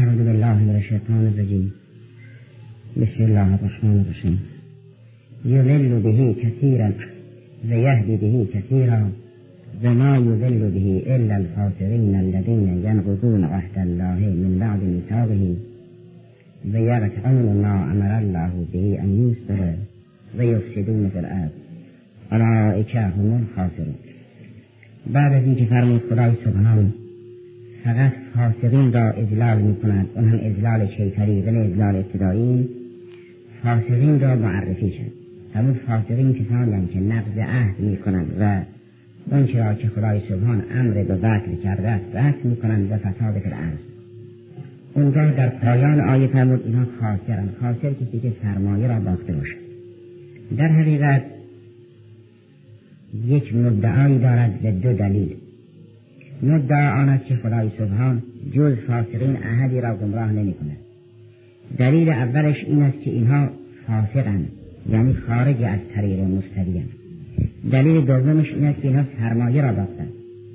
أعوذ بالله من الشيطان الرجيم. بسم الله الرحمن الرحيم. يضل به كثيرا ويهدي به كثيرا وما يضل به إلا الخاسرين الذين ينقضون عهد الله من بعد ميثاقه ويقطعون ما أمر الله به أن يوصل ويفسدون في الأرض. أولئك هم الخاسرون. بعد اینکه فرمود خدای سبحان فقط فاسقین را اجلال می کند اون هم اجلال شیطری و اجلال ابتدایی. فاسقین را معرفی شد. همون فاسقین کسانی که نقض عهد می کنند و اون را که خدای سبحان امر به وصل کرده است وصل می کنند و فساد در عرض اونجا در پایان آیه فرمود اینها خاسرند. خاسر کسی که سرمایه را باخته باشد در حقیقت یک مدعایی دارد به دو دلیل. مدعا آن است که خدای سبحان جز فاسقین احدی را گمراه نمی کند دلیل اولش این است که اینها فاسقند یعنی خارج از طریق مستقیم. دلیل دومش این است که اینها سرمایه را باختند.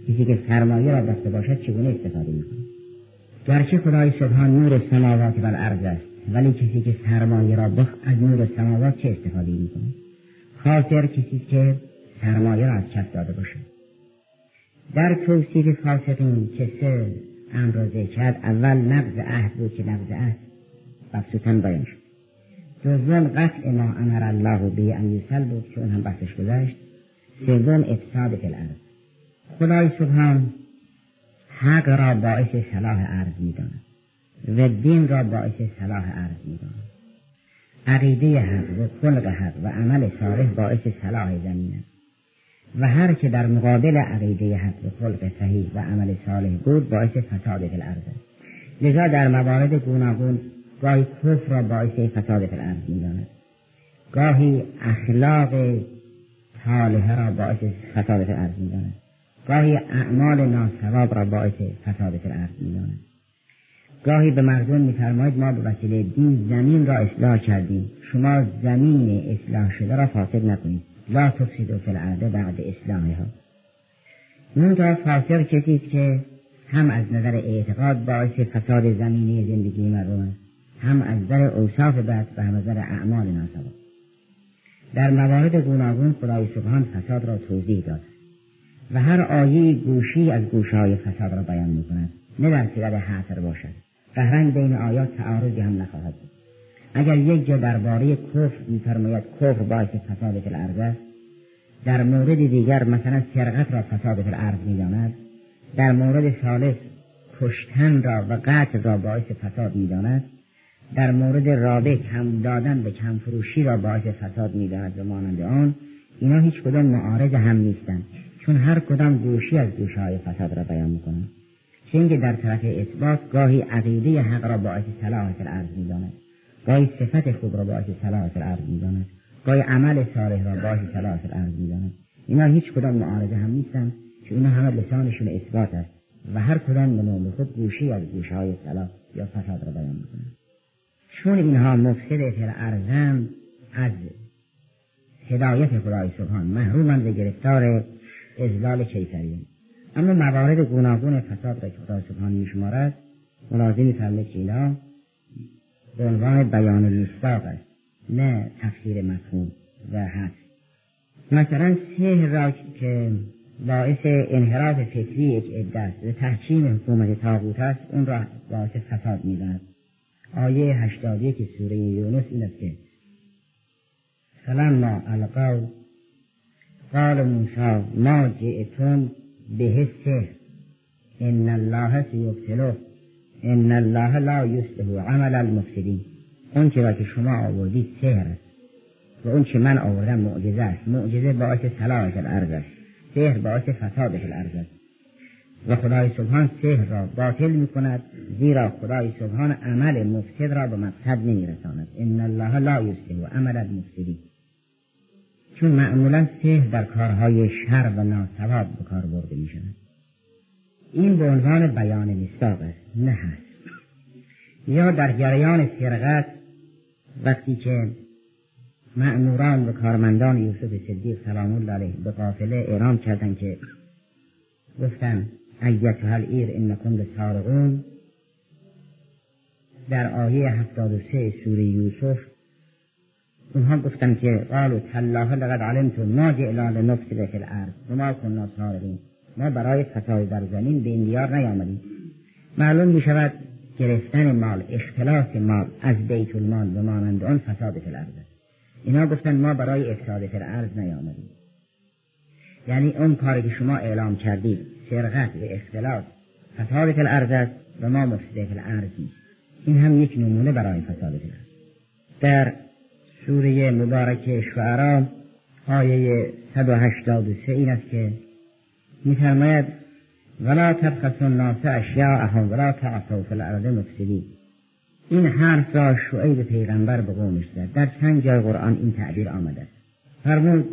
کسی که سرمایه را باخته باشد چگونه استفاده می‌کنه گرچه خدای سبحان نور سماوات و الارض است ولی کسی که سرمایه را باخت از نور سماوات چه استفاده می‌کنه خاسر کسی که سرمایه را از کف داده باشد. در توصیف فاسقین که سه امر کرد اول نقض عهد بود که نقض عهد مبسوطا بیان شد. دوم قطع ما امر الله به ان بود که اون هم بحثش گذشت. سوم افساد فی الارض. خدای سبحان حق را باعث صلاح عرض می‌داند و دین را باعث صلاح عرض می‌داند. عقیده حق و خلق حق و عمل صالح باعث صلاح زمین است. و هر که در مقابل عقیده حق و خلق صحیح و عمل صالح بود باعث فساد فی الارض لذا در موارد گوناگون گاهی کفر را باعث فساد فی الارض می‌داند. گاهی اخلاق صالحه را باعث فساد فی الارض می‌داند. گاهی اعمال ناصواب را باعث فساد فی الارض می‌داند. گاهی به مردم میفرماید ما به وسیله دین زمین را اصلاح کردیم. شما زمین اصلاح شده را فاسد نکنید. لا تفسدوا فی الارض بعد اصلاحها منتها فاسق کسی است که هم از نظر اعتقاد باعث فساد زمینی زندگی مردم هم از نظر اوصاف بد و هم از نظر اعمال ناسواب در موارد گوناگون خدای سبحان فساد را توضیح داد و هر آیه گوشی از گوشهای فساد را بیان می کند نه در صورت حصر باشد. قهرن بین آیات تعارضی هم نخواهد بود. اگر یک جا درباره کفر میفرماید کفر باعث فساد الارض است. در مورد دیگر مثلا سرقت را فساد الارض می‌داند. در مورد ثالث کشتن را و قتل را باعث فساد می‌داند. در مورد رابع کم دادن به کم فروشی را باعث فساد می‌داند و مانند آن اینا هیچ کدام معارض هم نیستند. چون هر کدام گوشی از گوشه های فساد را بیان می‌کنند. چون در طرف اثبات گاهی عقیده حق را باعث صلاح فی الارض می‌داند. گاهی صفت خوب را باعث صلاح الارض می‌داند. گاهی عمل صالح را باعث صلاح الارض می‌داند. اینا هیچ کدام معارضه هم نیستند چون اینا همه لسانشون اثبات است و هر کدام به نوع خود گوشی از گوشه های صلاح یا فساد را بیان می‌کنند. چون اینها مفسد فی الارض از هدایت خدای سبحان محرومند و گرفتار ازلال کیسریان اما موارد گوناگون فساد را که خدای سبحان میشمارد ملازم میفرمه که به عنوان بیان مستاق است نه تفسیر مفهوم و هست مثلا سهر را که باعث انحراف فکری یک عده است و تحکیم حکومت تاغوت است اون را باعث فساد می‌دهد. آیه هشتادی که سوره یونس این است که فلما القوا قال موسی ما جئتم به سحر ان الله سیبتلو ان الله لا یصلح عمل المفسدین اون را که شما آوردید سحر است. و اون که من آوردم معجزه است. معجزه باعث صلاح الارض است. سحر باعث فساد الارض است. و خدای سبحان سحر را باطل می کند زیرا خدای سبحان عمل مفسد را به مقصد نمی رساند ان الله لا یصلح عمل المفسدین. چون معمولا سحر در کارهای شر و ناسواب به کار برده می شود این به عنوان بیان مستاق است نه هست. یا در جریان سرقت وقتی که مأموران و کارمندان یوسف صدیق سلام الله علیه به قافله اعلام کردند که گفتن ایت هل ایر انکم لسارقون در آیه 73 سوره یوسف اونها گفتن که قالوا تالله لقد علمتم ما جئنا لنفسد فی الارض ما کنا سارقین ما برای فساد در زمین به این دیار نیامدیم. معلوم می شود گرفتن مال اختلاس مال از بیت المال و مانند آن فساد فی الارض. اینا گفتن ما برای افساد فی الارض نیامدیم. یعنی اون کاری که شما اعلام کردید سرقت و اختلاس فساد فی الارض است و ما مفسد فی این هم یک نمونه برای فساد فی در سوره مبارک شعرا آیه 183 این است که میفرماید ولا تبخسوا الناس اشیاءهم ولا تعثوا فی الارض مفسدین این حرف را شعیب پیغمبر به قومش زد. در چند جای قرآن این تعبیر آمده است. فرمود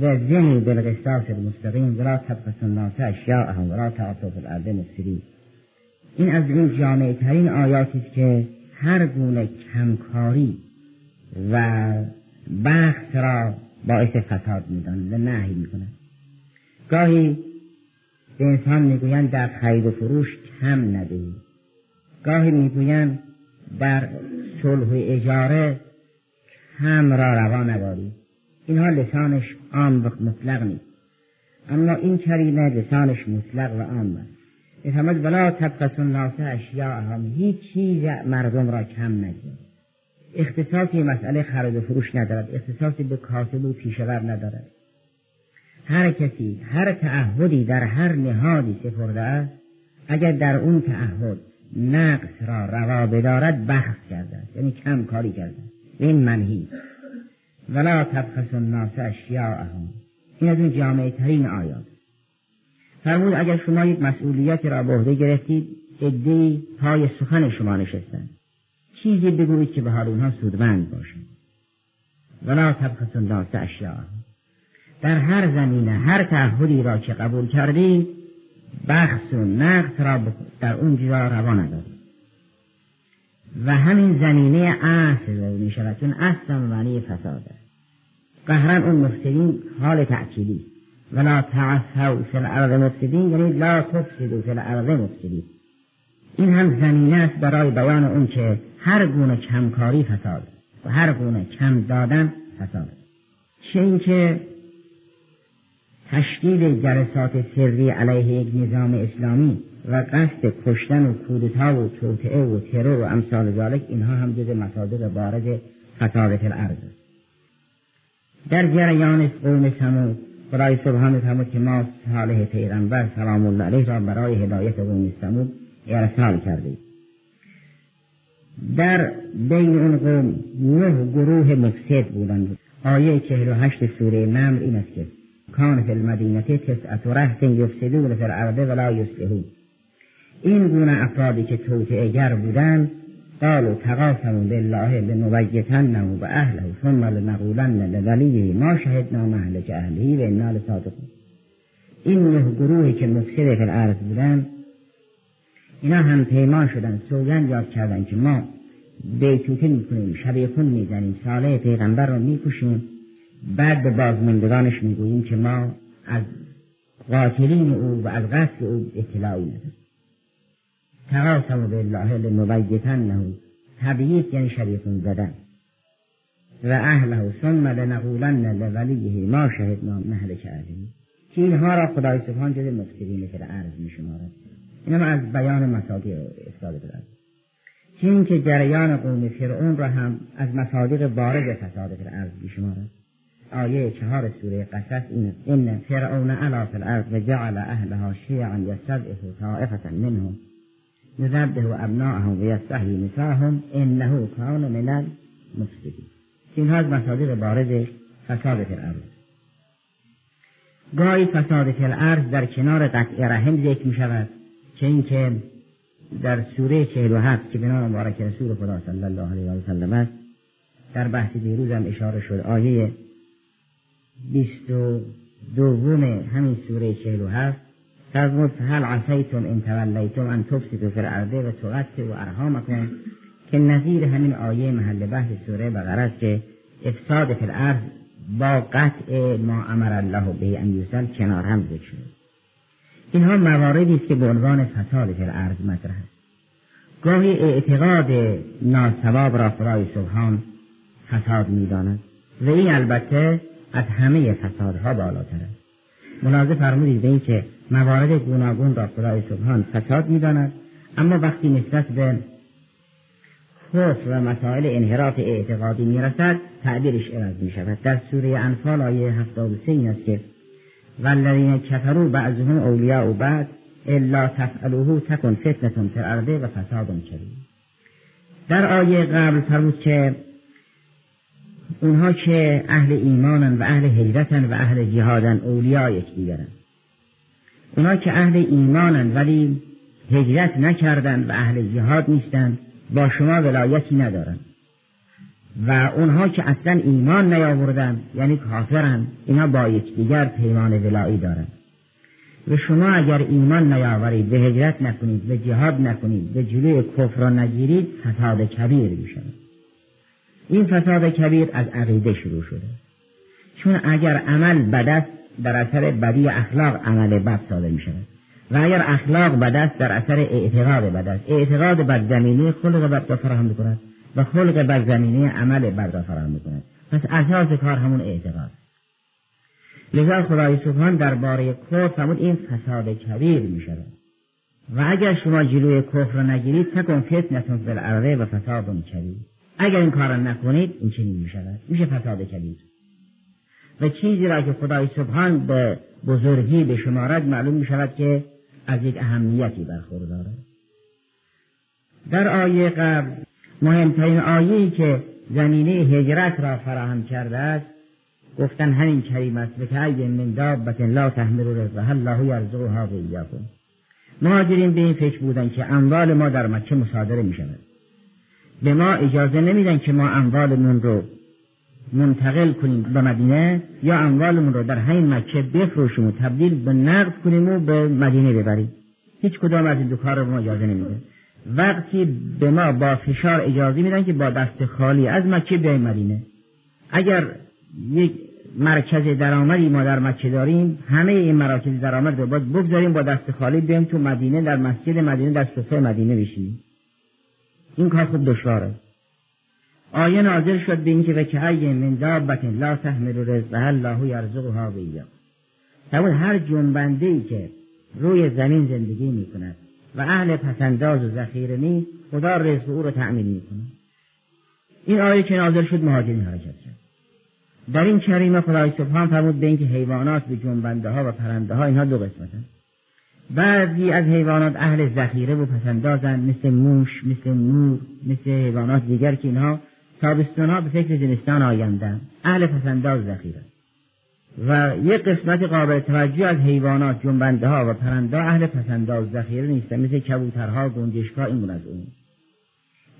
و زنی بالقسطاس المستقیم ولا تبخسوا الناس اشیاءهم ولا تعثوا فی الارض مفسدین این از این جامعه ترین آیاتی است که هر گونه کمکاری و بخت را باعث فساد میدان و نهی می‌کنن گاهی به انسان می‌گویند در خرید و فروش کم ندهی. گاهی می‌گویند در صلح و اجاره کم را روا نباری اینها لسانش عام و مطلق نیست. اما این کلمه لسانش مطلق و عام است. بفرماد ولا تبقص الناس اشیاء هم هیچ چیز مردم را کم نگیر اختصاصی مسئله خرید و فروش ندارد. اختصاصی به کاسب و پیشور ندارد. هر کسی هر تعهدی در هر نهادی سپرده است اگر در اون تعهد نقص را روا بدارد بحث کرده است یعنی کم کاری کرده این منهی. ولا تبخس الناس اشیاءهم. این از این جامعه ترین آیات. فرمود اگر شما یک مسئولیتی را به عهده گرفتید عدهای پای سخن شما نشستند. چیزی بگویید که به حال اونها سودمند باشه ولا تبخس الناس اشیاءهم. در هر زمینه هر تعهدی را که قبول کردید بخص و نقص را در اون جا روا ندارید و همین زمینه اصل می شود چون اصل معنی فساد است اون مفسدین حال تأکیدی. ولا تعثوا فی الارض مفسدین یعنی لا تفسدوا فی الارض مفسدین. این هم زمینه است برای بیان اون که هر گونه کمکاری فساد و هر گونه کم دادن فساد چه اینکه تشکیل جلسات سری علیه یک نظام اسلامی و قصد کشتن و کودتا و توطعه و ترور و امثال ذالک اینها هم جز مصادر بارد فساد الارض در جریان قوم سمود خدای سبحانه فرمود که ما صالح پیغمبر سلام الله علیه را برای هدایت قوم سمود ارسال کردیم. در بین اون قوم نه گروه مفسد بودند. آیه چهل و هشت سوره نمر این است که کان فی المدینه تسعت رهت یفسدون فی الارض ولا یصلحون. این گونه افرادی که توطعه بودند قالوا تقاسموا بالله لنبیتنه و اهله ثم لنقولن لولیه ما شهدنا مهلک اهله و انا لصادقون. این نه گروهی که مفسد فی الارض بودند اینا هم پیمان شدن سوگند یاد کردن که ما بیتوته می‌کنیم شبیخون می‌زنیم ساله پیغمبر رو می‌کشیم بعد به بازماندگانش می‌گوییم که ما از قاتلین او و از قتل او اطلاعی نداریم. تقاسم بالله لنبیتنه تبییت یعنی شریفون زدن. و اهله ثم لنقولن لولیه ما شهدنا مهلک اهله که اینها را خدای سبحان جز مفسرین که عرض می شمارد اینم از بیان مصادیق افتاده بدارد چین که جریان قوم فرعون را هم از مصادیق بارز فساد می شمارد آیه چهار سوره قصص این ان فرعون علا فی الارض و جعل اهلها شیعا یستضعف طائفه منهم یذبح ابناءهم و یستحیی نساءهم انه کان من المفسدین. اینها از مصادیق بارز فساد فی الارض. گاهی فساد فی الارض در کنار قطع رحم ذکر می شود چه اینکه در سوره چهل و هفت که بنا مبارک رسول خدا صلی الله علیه و سلم است در بحث دیروز هم اشاره شد آیه بیست و دوم همین سوره چهل و هفت فرمود هل عصیتم ان تولیتم ان تفسدوا فی الارض و تقطعوا ارحامکم؟ که نظیر همین آیه محل بحث سوره بقره است که افساد فی الارض با قطع ما امر الله به ان کنار هم ذکر شد اینها مواردی است که به عنوان فساد فی الارض مطرح است. گاهی اعتقاد ناسواب را خدای سبحان فساد می‌داند. و این البته از همه فسادها بالاتر است. ملاحظه فرمودید به اینکه موارد گوناگون را خدای سبحان فساد می‌داند اما وقتی نسبت به کفر و مسائل انحراف اعتقادی می‌رسد تعبیرش عوض می شود در سوره انفال آیه 73 این است که والذین کفروا بعضهم اولیاء بعد الا تفعلوه تکن فتنة فی الارض و فساد کبیر در آیه قبل فرمود که اونها که اهل ایمانن و اهل هجرتن و اهل جهادن اولیاء یکدیگرن اونها که اهل ایمانن ولی هجرت نکردن و اهل جهاد نیستن با شما ولایتی ندارن. و اونها که اصلا ایمان نیاوردن یعنی کافرن اینا با یکدیگر پیمان ولایی دارن. و شما اگر ایمان نیاورید به هجرت نکنید به جهاد نکنید به جلوی کفر را نگیرید فساد کبیر میشن این فساد کبیر از عقیده شروع شده. چون اگر عمل بد است در اثر بدی اخلاق عمل بد صادر می شود. و اگر اخلاق بد است در اثر اعتقاد بد است اعتقاد بد زمینه خلق بد را فراهم می‌کند و خلق بد زمینه عمل بد را فراهم می‌کند. پس اساس کار همون اعتقاد. لذا خدای سبحان درباره کفر فرمود این فساد کبیر می شود. و اگر شما جلوی کفر را نگیرید تکن فتنتون الارض و فساد کبیر. اگر این کار نکنید این چنین می شود میشه فساد کبیر و چیزی را که خدای سبحان به بزرگی به شمارد معلوم می شود که از یک اهمیتی برخورداره. در آیه قبل مهمترین آیه‌ای که زمینه هجرت را فراهم کرده است گفتن همین کریم است به که من دابت لا تحمل رزقها الله یرزقها و ایاکم. مهاجرین به این فکر بودن که اموال ما در مکه مصادره می شود به ما اجازه نمیدن که ما اموالمون رو منتقل کنیم به مدینه یا اموالمون رو در همین مکه بفروشیم و تبدیل به نقد کنیم و به مدینه ببریم. هیچ کدام از این دو کار رو ما اجازه نمیده وقتی به ما با فشار اجازه میدن که با دست خالی از مکه بیایم مدینه. اگر یک مرکز درآمدی ما در مکه داریم همه این مراکز درآمد رو باید بگذاریم با دست خالی بیایم تو مدینه در مسجد مدینه در صفحه مدینه بشینیم. این کار خوب دشواره. آیه نازل شد به اینکه به که من دابت لا تحمل رزقها الله یرزقها و ایاکم هر جنبنده ای که روی زمین زندگی می کند و اهل پسنداز و ذخیره نیست خدا رزق او رو تأمین می کند این آیه که نازل شد مهاجرین حرکت کرد. در این کریمه خدای سبحان فرمود به اینکه حیوانات به جنبنده ها و پرنده ها اینها دو قسمتن. بعضی از حیوانات اهل ذخیره و پسندازند مثل موش مثل نور مثل حیوانات دیگر که اینها تابستان ها به فکر زمستان آیندن اهل پسنداز ذخیره. و یک قسمت قابل توجه از حیوانات جنبنده ها و پرنده اهل پسنداز ذخیره نیستن مثل کبوترها گنجشکا این از اون.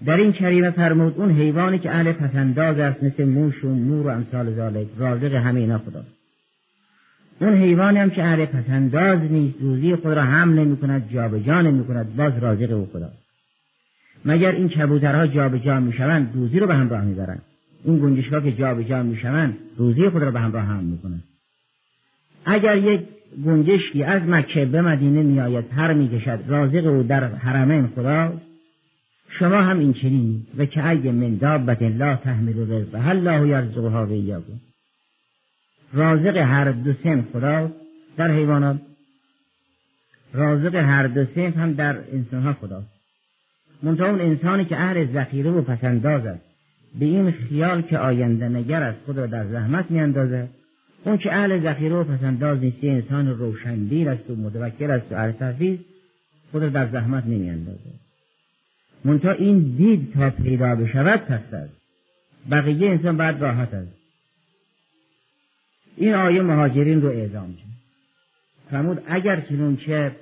در این کریمه فرمود اون حیوانی که اهل پسنداز است مثل موش و نور و امثال ذالک رازق همه اینا خدا اون حیوانی هم که اهل پسنداز نیست روزی خود را حمل نمی کند جابجا نمی کند باز رازق او خدا. مگر این کبوترها جابجا می‌شوند روزی رو به همراه می‌برند؟ این گنجشکا که جابجا می‌شوند روزی خود را به همراه هم می‌کنند. اگر یک گنجشکی از مکه به مدینه میآید پر می‌کشد رازق او در حرمین خدا؟ شما هم این چنین و که اگه من دابت لا تحمل رزقها الله یرزقها و ایاکم. رازق هر دو سن خدا در حیوانات رازق هر دو سن هم در انسانها خدا منتها اون انسانی که اهل ذخیره و پسنداز است. به این خیال که آینده نگر است خود را در زحمت میاندازد. اون که اهل ذخیره و پسنداز نیست انسان روشنبیر است و متوکل است و اهل خود را در زحمت نمیاندازد. منتها این دید تا پیدا بشود پس است. بقیه انسان بعد راحت است. این آیه مهاجرین رو اعزام کرد. فرمود اگر که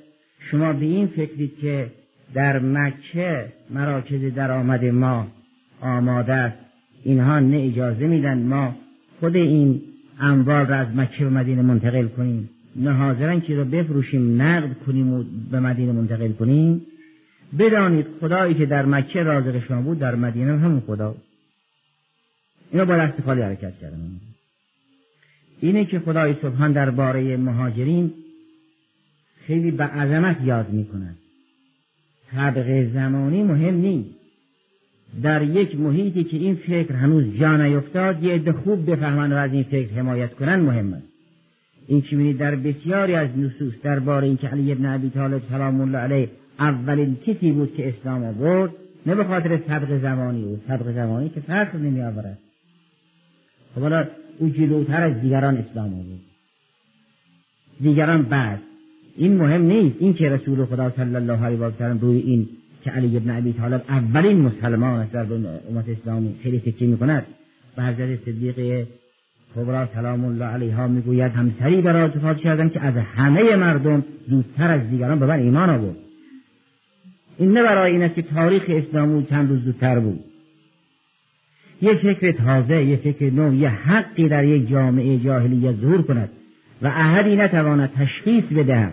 شما به این فکرید که در مکه مراکز درآمد ما آماده است اینها نه اجازه میدن ما خود این اموال را از مکه به مدینه منتقل کنیم. نه حاضرن که رو بفروشیم نقد کنیم و به مدینه منتقل کنیم. بدانید خدایی که در مکه رازق شما بود در مدینه همون خدا اینا با دست خالی حرکت کردن اینه که خدای سبحان درباره مهاجرین خیلی به عظمت یاد می‌کند. سبق زمانی مهم نیست. در یک محیطی که این فکر هنوز جا نیفتاد یه عده خوب بفهمن و از این فکر حمایت کنن مهم است. این که در بسیاری از نصوص درباره اینکه علی ابن ابی طالب سلام الله علیه اولین کسی بود که اسلام آورد نه به خاطر سبق زمانی او سبق زمانی که فخر نمی آورد خب او جلوتر از دیگران اسلام آورد. دیگران بعد. این مهم نیست این که رسول خدا صلی الله علیه و سلم روی این که علی ابن ابی طالب اولین مسلمان است در امت اسلامی خیلی تکیه می‌کند. و حضرت صدیق کبرا سلام الله علیها می‌گوید همسری برای اتفاق کردن که از همه مردم زودتر از دیگران به من ایمان آورد. این نه برای این است که تاریخ اسلامی چند روز زودتر بود. یه فکر تازه یه فکر نو یه حقی در یک جامعه جاهلیه ظهور کند و احدی نتواند تشخیص بدهد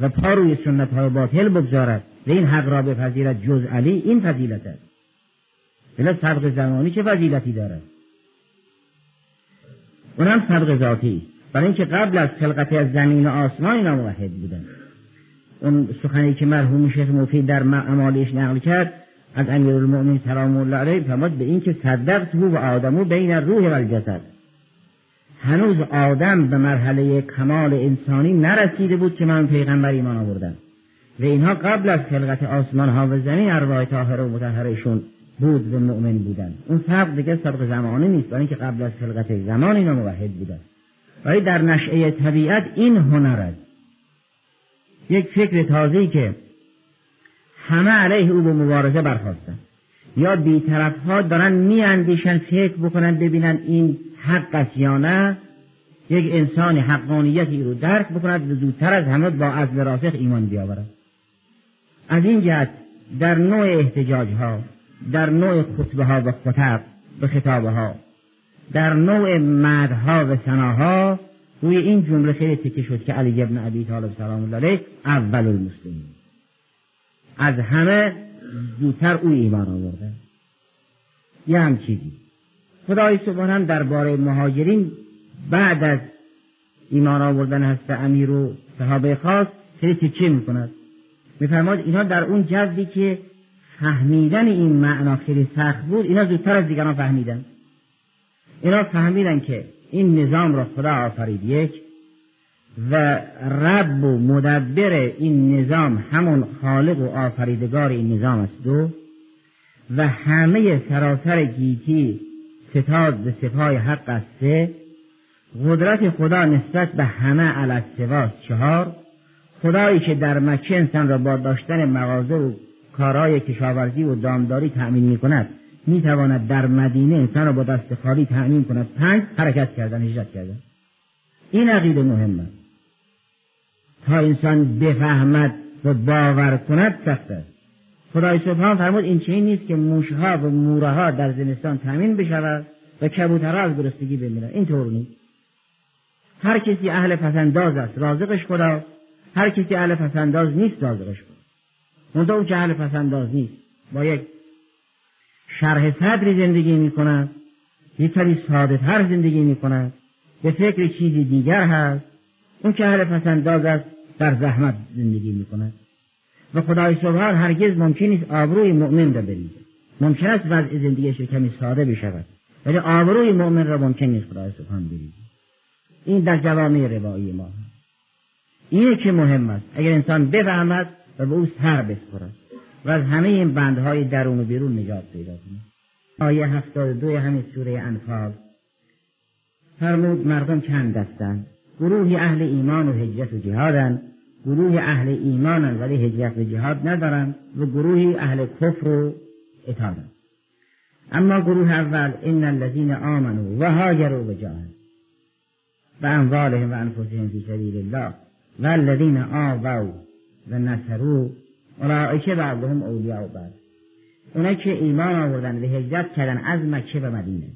و پا روی سنت های باطل بگذارد و این حق را بپذیرد جز علی این فضیلت است. بلا سبق زمانی چه فضیلتی دارد؟ اونم سبق ذاتی است. برای اینکه قبل از خلقت از زمین و آسمان اینا موحد بودن. اون سخنی که مرحوم شیخ مفید در امالیش نقل کرد از امیر المؤمن سلام الله علیه فرمود به اینکه صدقت و آدمو بین روح و الجسد. هنوز آدم به مرحله کمال انسانی نرسیده بود که من پیغمبر ایمان آوردم. و اینها قبل از خلقت آسمان ها و زمین ارواح طاهره و متحرشون بود و مؤمن بودن اون سبق دیگه سبق زمانی نیست برای اینکه قبل از خلقت زمان اینا موحد بودن ولی در نشعه طبیعت این هنر است. یک فکر تازه‌ای که همه علیه او به مبارزه برخواستن یا بیطرف ها دارن میاندیشن فکر بکنن ببینن این حق است یا نه. یک انسان حقانیتی رو درک بکند و زودتر از همه با از راسخ ایمان بیاورد. از این جهت در نوع احتجاج ها در نوع خطبه ها و خطب و خطابه ها در نوع مدها و سناها روی این جمله خیلی تکه شد که علی ابن ابی طالب سلام الله علیه اول المسلمین از همه زودتر او ایمان آورده. یه هم چیزی. خدای سبحان هم درباره مهاجرین بعد از ایمان آوردن هست امیر و صحابه خاص خیلی تکیه می‌کند. میفرماد اینا در اون جذبی که فهمیدن این معنا خیلی سخت بود اینا زودتر از دیگران فهمیدن. اینا فهمیدن که این نظام را خدا آفرید. یک و رب و مدبر این نظام همون خالق و آفریدگار این نظام است. دو و همه سراسر گیتی ستاد به سپای حق است. سه قدرت خدا نسبت به همه علی چهار خدایی که در مکه انسان را با داشتن مغازه و کارهای کشاورزی و دامداری تأمین می کند می تواند در مدینه انسان را با دست خالی تأمین کند. پنج حرکت کردن هجرت کردن. این عقیده مهم است تا انسان بفهمد و باور کند سخت است. خدای سبحان فرمود این چنین نیست که موشها و موره در زمستان تأمین بشود و کبوترها از گرسنگی بمیرند. این طور نیست. هر کسی اهل پسنداز است رازقش خدا هر کسی اهل پسنداز نیست رازقش خدا منتها اون که اهل پسنداز نیست با یک شرح صدری زندگی می کند یک کلی ساده تر زندگی می کند به فکر چیزی دیگر هست. اون که اهل پسنداز است در زحمت زندگی می کند و خدای سبحان هرگز ممکن نیست آبروی مؤمن را بریزه. ممکن است وضع زندگیش کمی ساده بشود ولی آبروی مؤمن را ممکن نیست خدای سبحان بریزه. این در جوامع روایی ما هست. اینه که مهم است. اگر انسان بفهمد و به او سر بسپرد و از همه این بندهای درون و بیرون نجات پیدا کنه. آیه هفتاد دو همین سوره انفال. فرمود مردم چند دستن گروه اهل ایمان و هجرت و جهادن. گروه اهل ایمانن ولی هجرت و جهاد ندارن و گروه اهل کفر و اطاعتن اما گروه اول ان الذین آمنوا و هاجروا و جاهدوا و اموالهم و انفسهم فی سبیل الله و الذین آووا و نصرو اولئک بعضهم اولیاء بعض. اونا که ایمان آوردن و هجرت کردن از مکه به مدینه.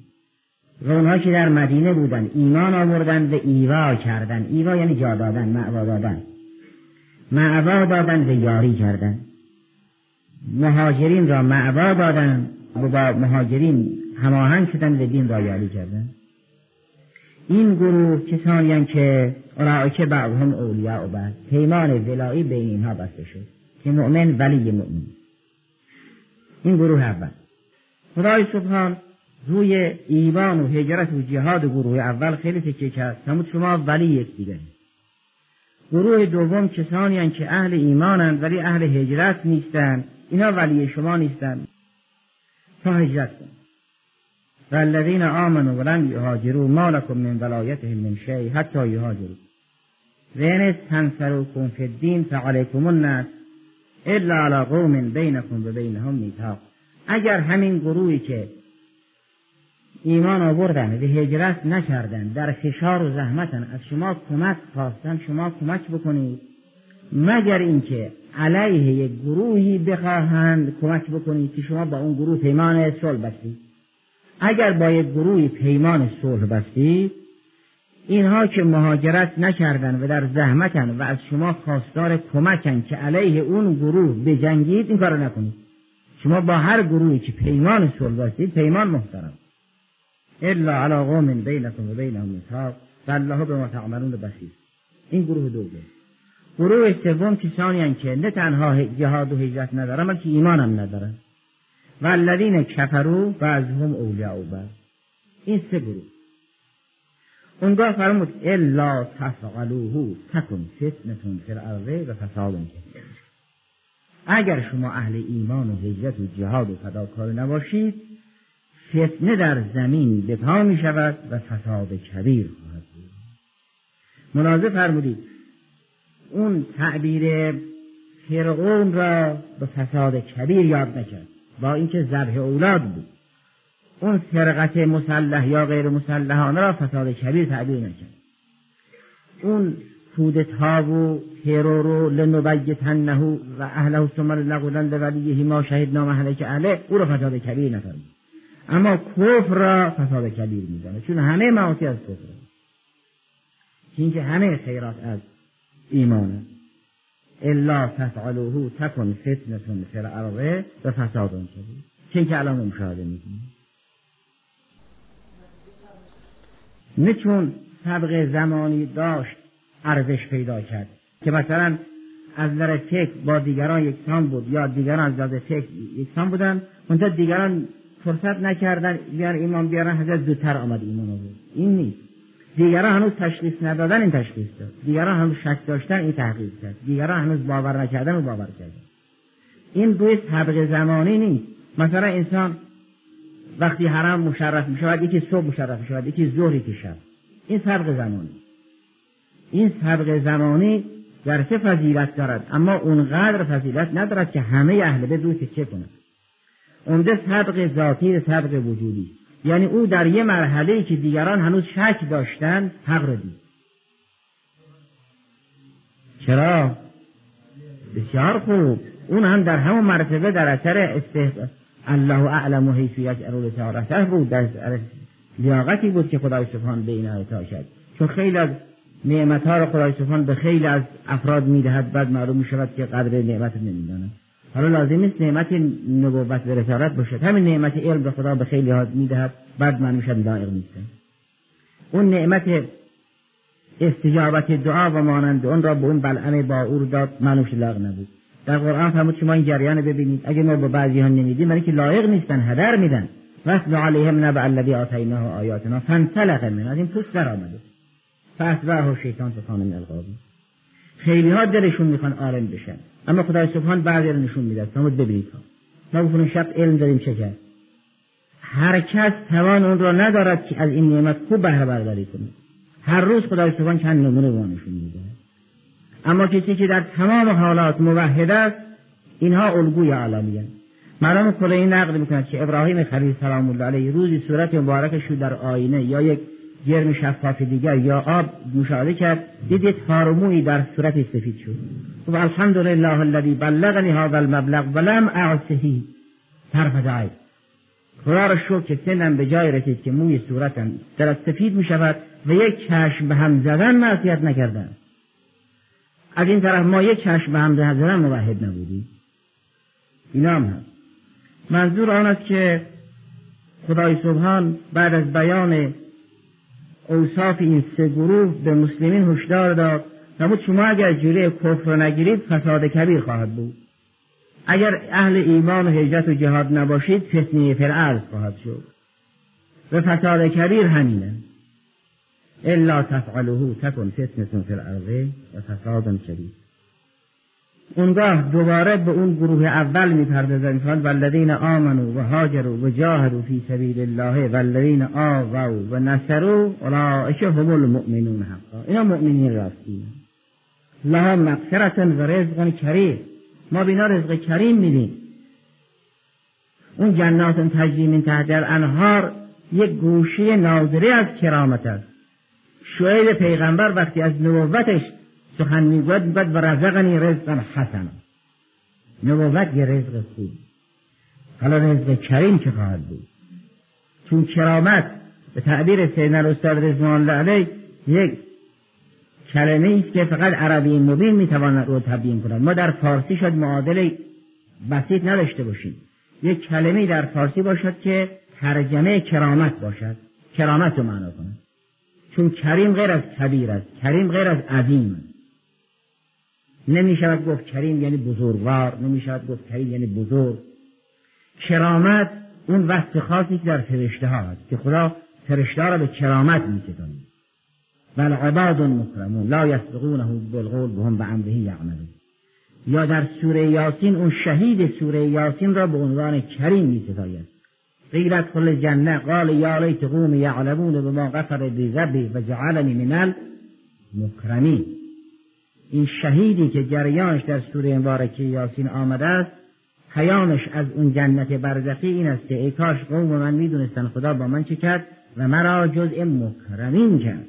و اونها که در مدینه بودن ایمان آوردن و ایوا کردن. ایوا یعنی جا دادن معوا دادن. معوا دادن و یاری کردن. مهاجرین را معوا دادن و با مهاجرین هماهنگ شدن و دین را یاری کردن. این گروه کسانی که که بعضهم اولیاء و بعد پیمان ولایی بین اینها بسته شد که مؤمن ولی مؤمن. این گروه اول. خدای سبحان روی ایمان و هجرت و جهاد گروه اول خیلی تکیه کرد. نمود شما ولی یک دیگه گروه دوم کسانی که اهل ایمانند ولی اهل هجرت نیستند اینا ولی شما نیستند تا هجرت کن. و الذین آمنوا ولم یهاجروا ما لكم من ولایتهم من شیء حتی یهاجروا. و تنصروكم فی الدین فعلیکم الناس الا على قوم بینکم و بینهم میثاق. اگر همین گروهی که ایمان آوردن و هجرت نکردن. در فشار و زحمتن. از شما کمک خواستن شما کمک بکنید. مگر اینکه علیه یک گروهی بخواهند کمک بکنید که شما با اون گروه پیمان صلح بستید؟ اگر با یک گروهی پیمان صلح بستید اینها که مهاجرت نکردن و در زحمتن و از شما خواستار کمکن که علیه اون گروه بجنگید این کارو نکنید. شما با هر گروهی که پیمان صلح بستید پیمان محترم. الا علی قوم بینکم و بینهم میثاق والله به ما تعملون بسیر این گروه دوم. گروه سوم کسانی که نه تنها جهاد و هجرت ندارن بلکه ایمان هم ندارن. و الذین کفروا بعضهم اولیاء بعض. این سه گروه. اونگاه فرمود الا تفعلوه تکن فتنتون فی الارض و فساد اگر شما اهل ایمان و هجرت و جهاد و فداکار نباشید فتنه در زمین به پا می شود و فساد کبیر خواهد بود. ملاحظه فرمودید اون تعبیر فرعون را به فساد کبیر یاد نکرد. با اینکه ذبح اولاد بود. اون فرقت مسلح یا غیر مسلحانه را فساد کبیر تعبیر نکرد. اون کودتا و ترور و لنبیتنه و اهله ثم لنقولن ولیه ما شهدنا محلک اهله او را فساد کبیر نفرمود. اما کفر را فساد کبیر میدانه چون همه معاصی از کفر. چون که همه خیرات از ایمانه الا تفعلوه تکن فتنتون فی الارض و فساد کبیر. چون که الان مشاهده می‌کنیم. نه چون سبق زمانی داشت ارزش پیدا کرد. که مثلا از نظر فکر با دیگران یکسان بود یا دیگران از نظر فکر یکسان بودن منتها دیگران فرصت نکردن بیان ایمان بیارن حضرت زودتر آمد ایمان بود این نیست. دیگران هنوز تشخیص ندادن این تشخیص داد. دیگران هنوز شک داشتن این تحقیق کرد. دیگران هنوز باور نکردن و باور کردن. این روی سبق زمانی نیست. مثلا انسان وقتی حرم مشرف می شود یکی صبح مشرف می شود یکی ظهر یکی شب. این سبق زمانی. این سبق زمانی در چه فضیلت دارد؟ اما اونقدر فضیلت ندارد که همه اهل بیت چه کند عمده سبق ذاتی سبق وجودی. یعنی او در یه مرحله که دیگران هنوز شک داشتن حق را دید. چرا؟ بسیار خوب. اون هم در همون مرتبه در اثر استحق الله اعلم و حیثیت ارول سارته بود. در لیاقتی بود که خدای سبحان به این اعطا شد چون خیلی از نعمت ها را خدای سبحان به خیلی از افراد می‌دهد بعد معلوم شود که قدر نعمت نمی‌دانند حالا لازم نیست نعمت نبوت و رسالت باشد همین نعمت علم به خدا به خیلی ها می‌دهد بعد من می‌شد لایق نیستن اون نعمت استجابت دعا و مانند اون را به اون بلعم با اور داد منوش لایق نبود. در قرآن فرمود شما این جریان ببینید. اگه ما به بعضی ها نمیدیم برای که لایق نیستن هدر میدن. وصل علیهم نبع الذی آتیناه آیاتنا فانسلخ من از این پوست در آمده فاسبعه شیطان فکان من خیلی ها دلشون می‌خوان عالم بشن. اما خدای سبحان بعضی رو نشون میده فرمود ببینید. ما گفتیم شب علم داریم چه کرد. هر کس توان اون را ندارد که از این نعمت خوب بهره برداری کنه. هر روز خدای سبحان چند نمونه به نشون میده اما کسی که در تمام حالات موحد است اینها الگوی عالمی هست مرام کلی نقل می‌کند که ابراهیم خلیل سلام الله علیه روزی صورت مبارکش رو در آینه یا یک جرم شفاف دیگر یا آب مشاهده کرد. دید یک تارموی در صورت سفید شد. و الحمدلله الذی بلغنی هذا المبلغ ولم اعصهی طرف دعای خدا را شکر که سنم به جای رسید که موی صورتم در سفید می شود و یک چشم به هم زدن معصیت نکردن. از این طرف ما یک چشم به هم زدن موحد نبودیم. اینا هم هست. منظور آن است که خدای سبحان بعد از بیان اوصاف این سه گروه به مسلمین هشدار داد نمود شما اگر جوری کفر نگیرید فساد کبیر خواهد بود. اگر اهل ایمان و هجرت و جهاد نباشید فتنه فرعرض خواهد شد. و فساد کبیر همینه. الا تفعله تکن فتنه فی و فساد شدید. اونگاه دوباره به اون گروه اول می‌پردازن میفرماد والذین آمنوا و هاجروا و جاهدوا فی سبیل الله والذین آووا و نصروا اولئک هم المؤمنون حقا. اینا مؤمنین راستی لها مغفرت و رزق کریم. ما بینا رزق کریم میدیم. اون جنات تجری من تحت الانهار یک گوشه ناظره از کرامت است. شعیب پیغمبر وقتی از نبوتش سخن می‌گوید می‌گوید و رزقنی رزقا حسنا. نبوت یه رزق خوب. حالا رزق کریم که خواهد بود؟ چون کرامت به تعبیر سیدنا الاستاد رضوان الله علیه یک کلمه است که فقط عربی مبین می‌تواند رو تبیین کند. ما در فارسی شد معادل بسیط نداشته باشیم. یک کلمه در فارسی باشد که ترجمه کرامت باشد. کرامت رو معنا کند. چون کریم غیر از کبیر است. کریم غیر از عظیم است. نمی گفت کریم یعنی بزرگوار. نمی شود گفت کریم یعنی بزرگ. کرامت اون وصف خاصی که در فرشته ها هست که خدا فرشته را به کرامت می بل عباد مکرمون لا یسبقونه بالقول بهم به امره یعملون. یا در سوره یاسین اون شهید سوره یاسین را به عنوان کریم می ستاید قیلت کل جنه قال یا لیت قوم یعلمون بما غفر بی و جعلنی من المکرمین این شهیدی که جریانش در سوره مبارکه یاسین آمده است پیامش از اون جنت برزخی این است که ای کاش قوم من می‌دونستن خدا با من چه و مرا جزء مکرمین کرد.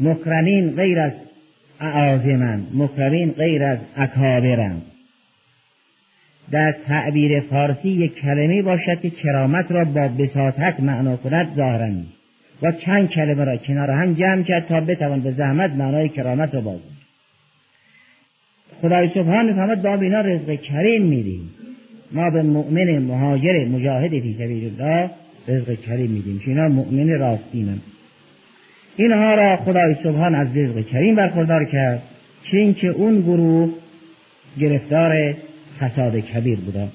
مکرمین غیر از اعاظمن مکرمین غیر از اکابرن در تعبیر فارسی یک کلمه باشد که کرامت را با بساطت معنا کند ظاهرا. و چند کلمه را کنار هم جمع کرد تا بتوان به زحمت معنای کرامت را باز خدای سبحان می‌فهمد با اینا رزق کریم میدیم. ما به مؤمن مهاجر مجاهد فی سبیل الله رزق کریم میدیم. که اینا مؤمن راستینن. اینها را خدای سبحان از رزق کریم برخوردار کرد چین که اون گروه گرفتار فساد کبیر بودن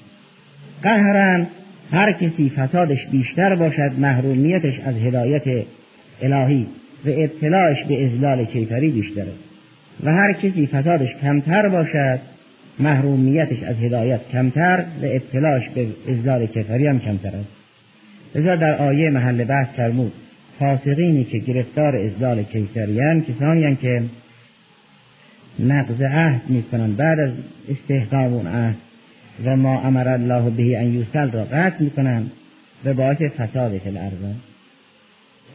قهرن هر کسی فسادش بیشتر باشد محرومیتش از هدایت الهی و ابتلاعش به ازلال کیفری بیشتره و هر کسی فسادش کمتر باشد محرومیتش از هدایت کمتر و ابتلاعش به ازلال کیفری هم کمتر است. لذا در آیه محل بحث فرمود. فاسقینی که گرفتار ازلال کیفریان کسانی که نقض عهد می‌کنن بعد از استحقام اون عهد و ما امر الله به ان یوسل را قطع می‌کنن به باعث فساد فی الارض.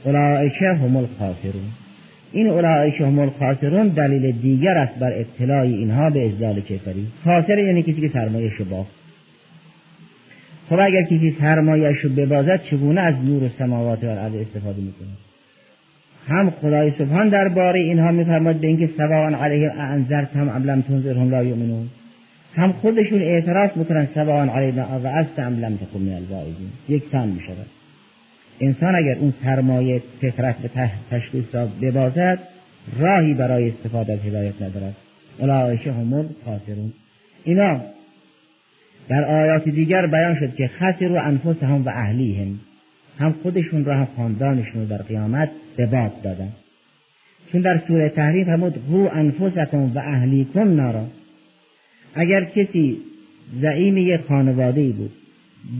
اولئک هم الخاسرون. این اولئک هم الخاسرون دلیل دیگر است بر ابتلای اینها به ازدال کفری خاسر یعنی کسی که سرمایه باخت خب اگر کسی سرمایه شو ببازد چگونه از نور سماوات و الارض استفاده می‌کنه؟ هم خدای سبحان درباره اینها میفرماد به اینکه سواء علیهم انذرتهم ام لم تنذرهم لا یؤمنون. هم خودشون اعتراف می‌کنن سبان علینا و از ام لم تکن من الواعظین. یکسان می‌شود. انسان اگر اون سرمایه فطرت به تشخیص را ببازد راهی برای استفاده از هدایت ندارد. اولئک هم خاسرون اینا در آیات دیگر بیان شد که خسر و انفس هم و اهلی هم هم خودشون را هم خاندانشون رو در قیامت به باد دادن. چون در سوره تحریم فرمود هو انفسکم و اهلیکم نارا. اگر کسی زعیم یک خانواده بود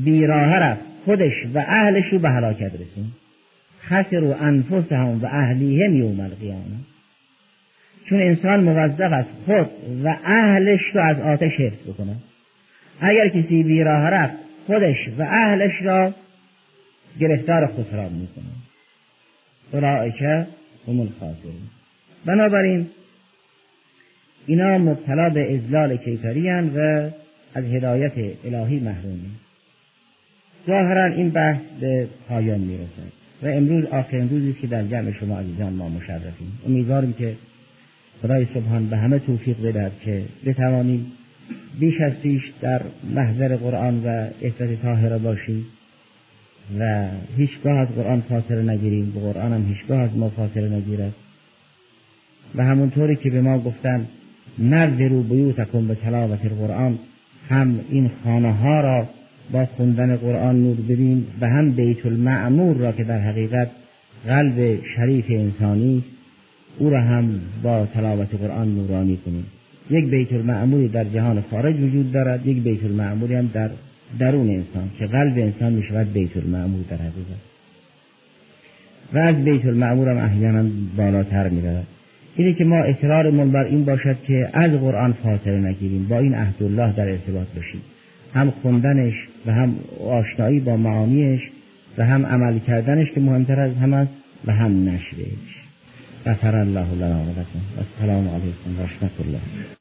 بیراه رفت خودش و اهلش رو به هلاکت رسون خسر و انفس هم و اهلیهم یوم القیامه. چون انسان موظف است خود و اهلش رو از آتش حفظ بکنه. اگر کسی بیراه رفت خودش و اهلش را گرفتار خسران می‌کنه اولئک هم الخاسرون. بنابراین اینا مبتلا به ازلال کیفری و از هدایت الهی محرومی ظاهرا این بحث به پایان می‌رسد و امروز آخرین روزی است که در جمع شما عزیزان ما مشرفیم. امیدواریم که خدای سبحان به همه توفیق بدهد که بتوانیم بیش از پیش در محضر قرآن و احساس طاهره باشیم و هیچگاه از قرآن فاصله نگیریم. به قرآن هم هیچگاه از ما فاصله نگیرد. و همونطوری که به ما گفتن نذرو بیوتکم به تلاوت القرآن هم این خانه ها را با خوندن قرآن نور بدین و هم بیت المعمور را که در حقیقت قلب شریف انسانی او را هم با تلاوت قرآن نورانی کنیم. یک بیت المعموری در جهان خارج وجود دارد یک بیت المعموری هم در درون انسان که قلب انسان می شود بیت المعمور در حقیقت. و از بیت المعمور هم احیانا بالاتر می رود اینه که ما اصرارمون بر این باشد که از قرآن فاصله نگیریم با این عهد الله در ارتباط باشیم. هم خوندنش و هم آشنایی با معانیش و هم عمل کردنش که مهمتر از هم است و هم نشرش غفر الله لنا و لكم السلام علیکم و رحمت الله.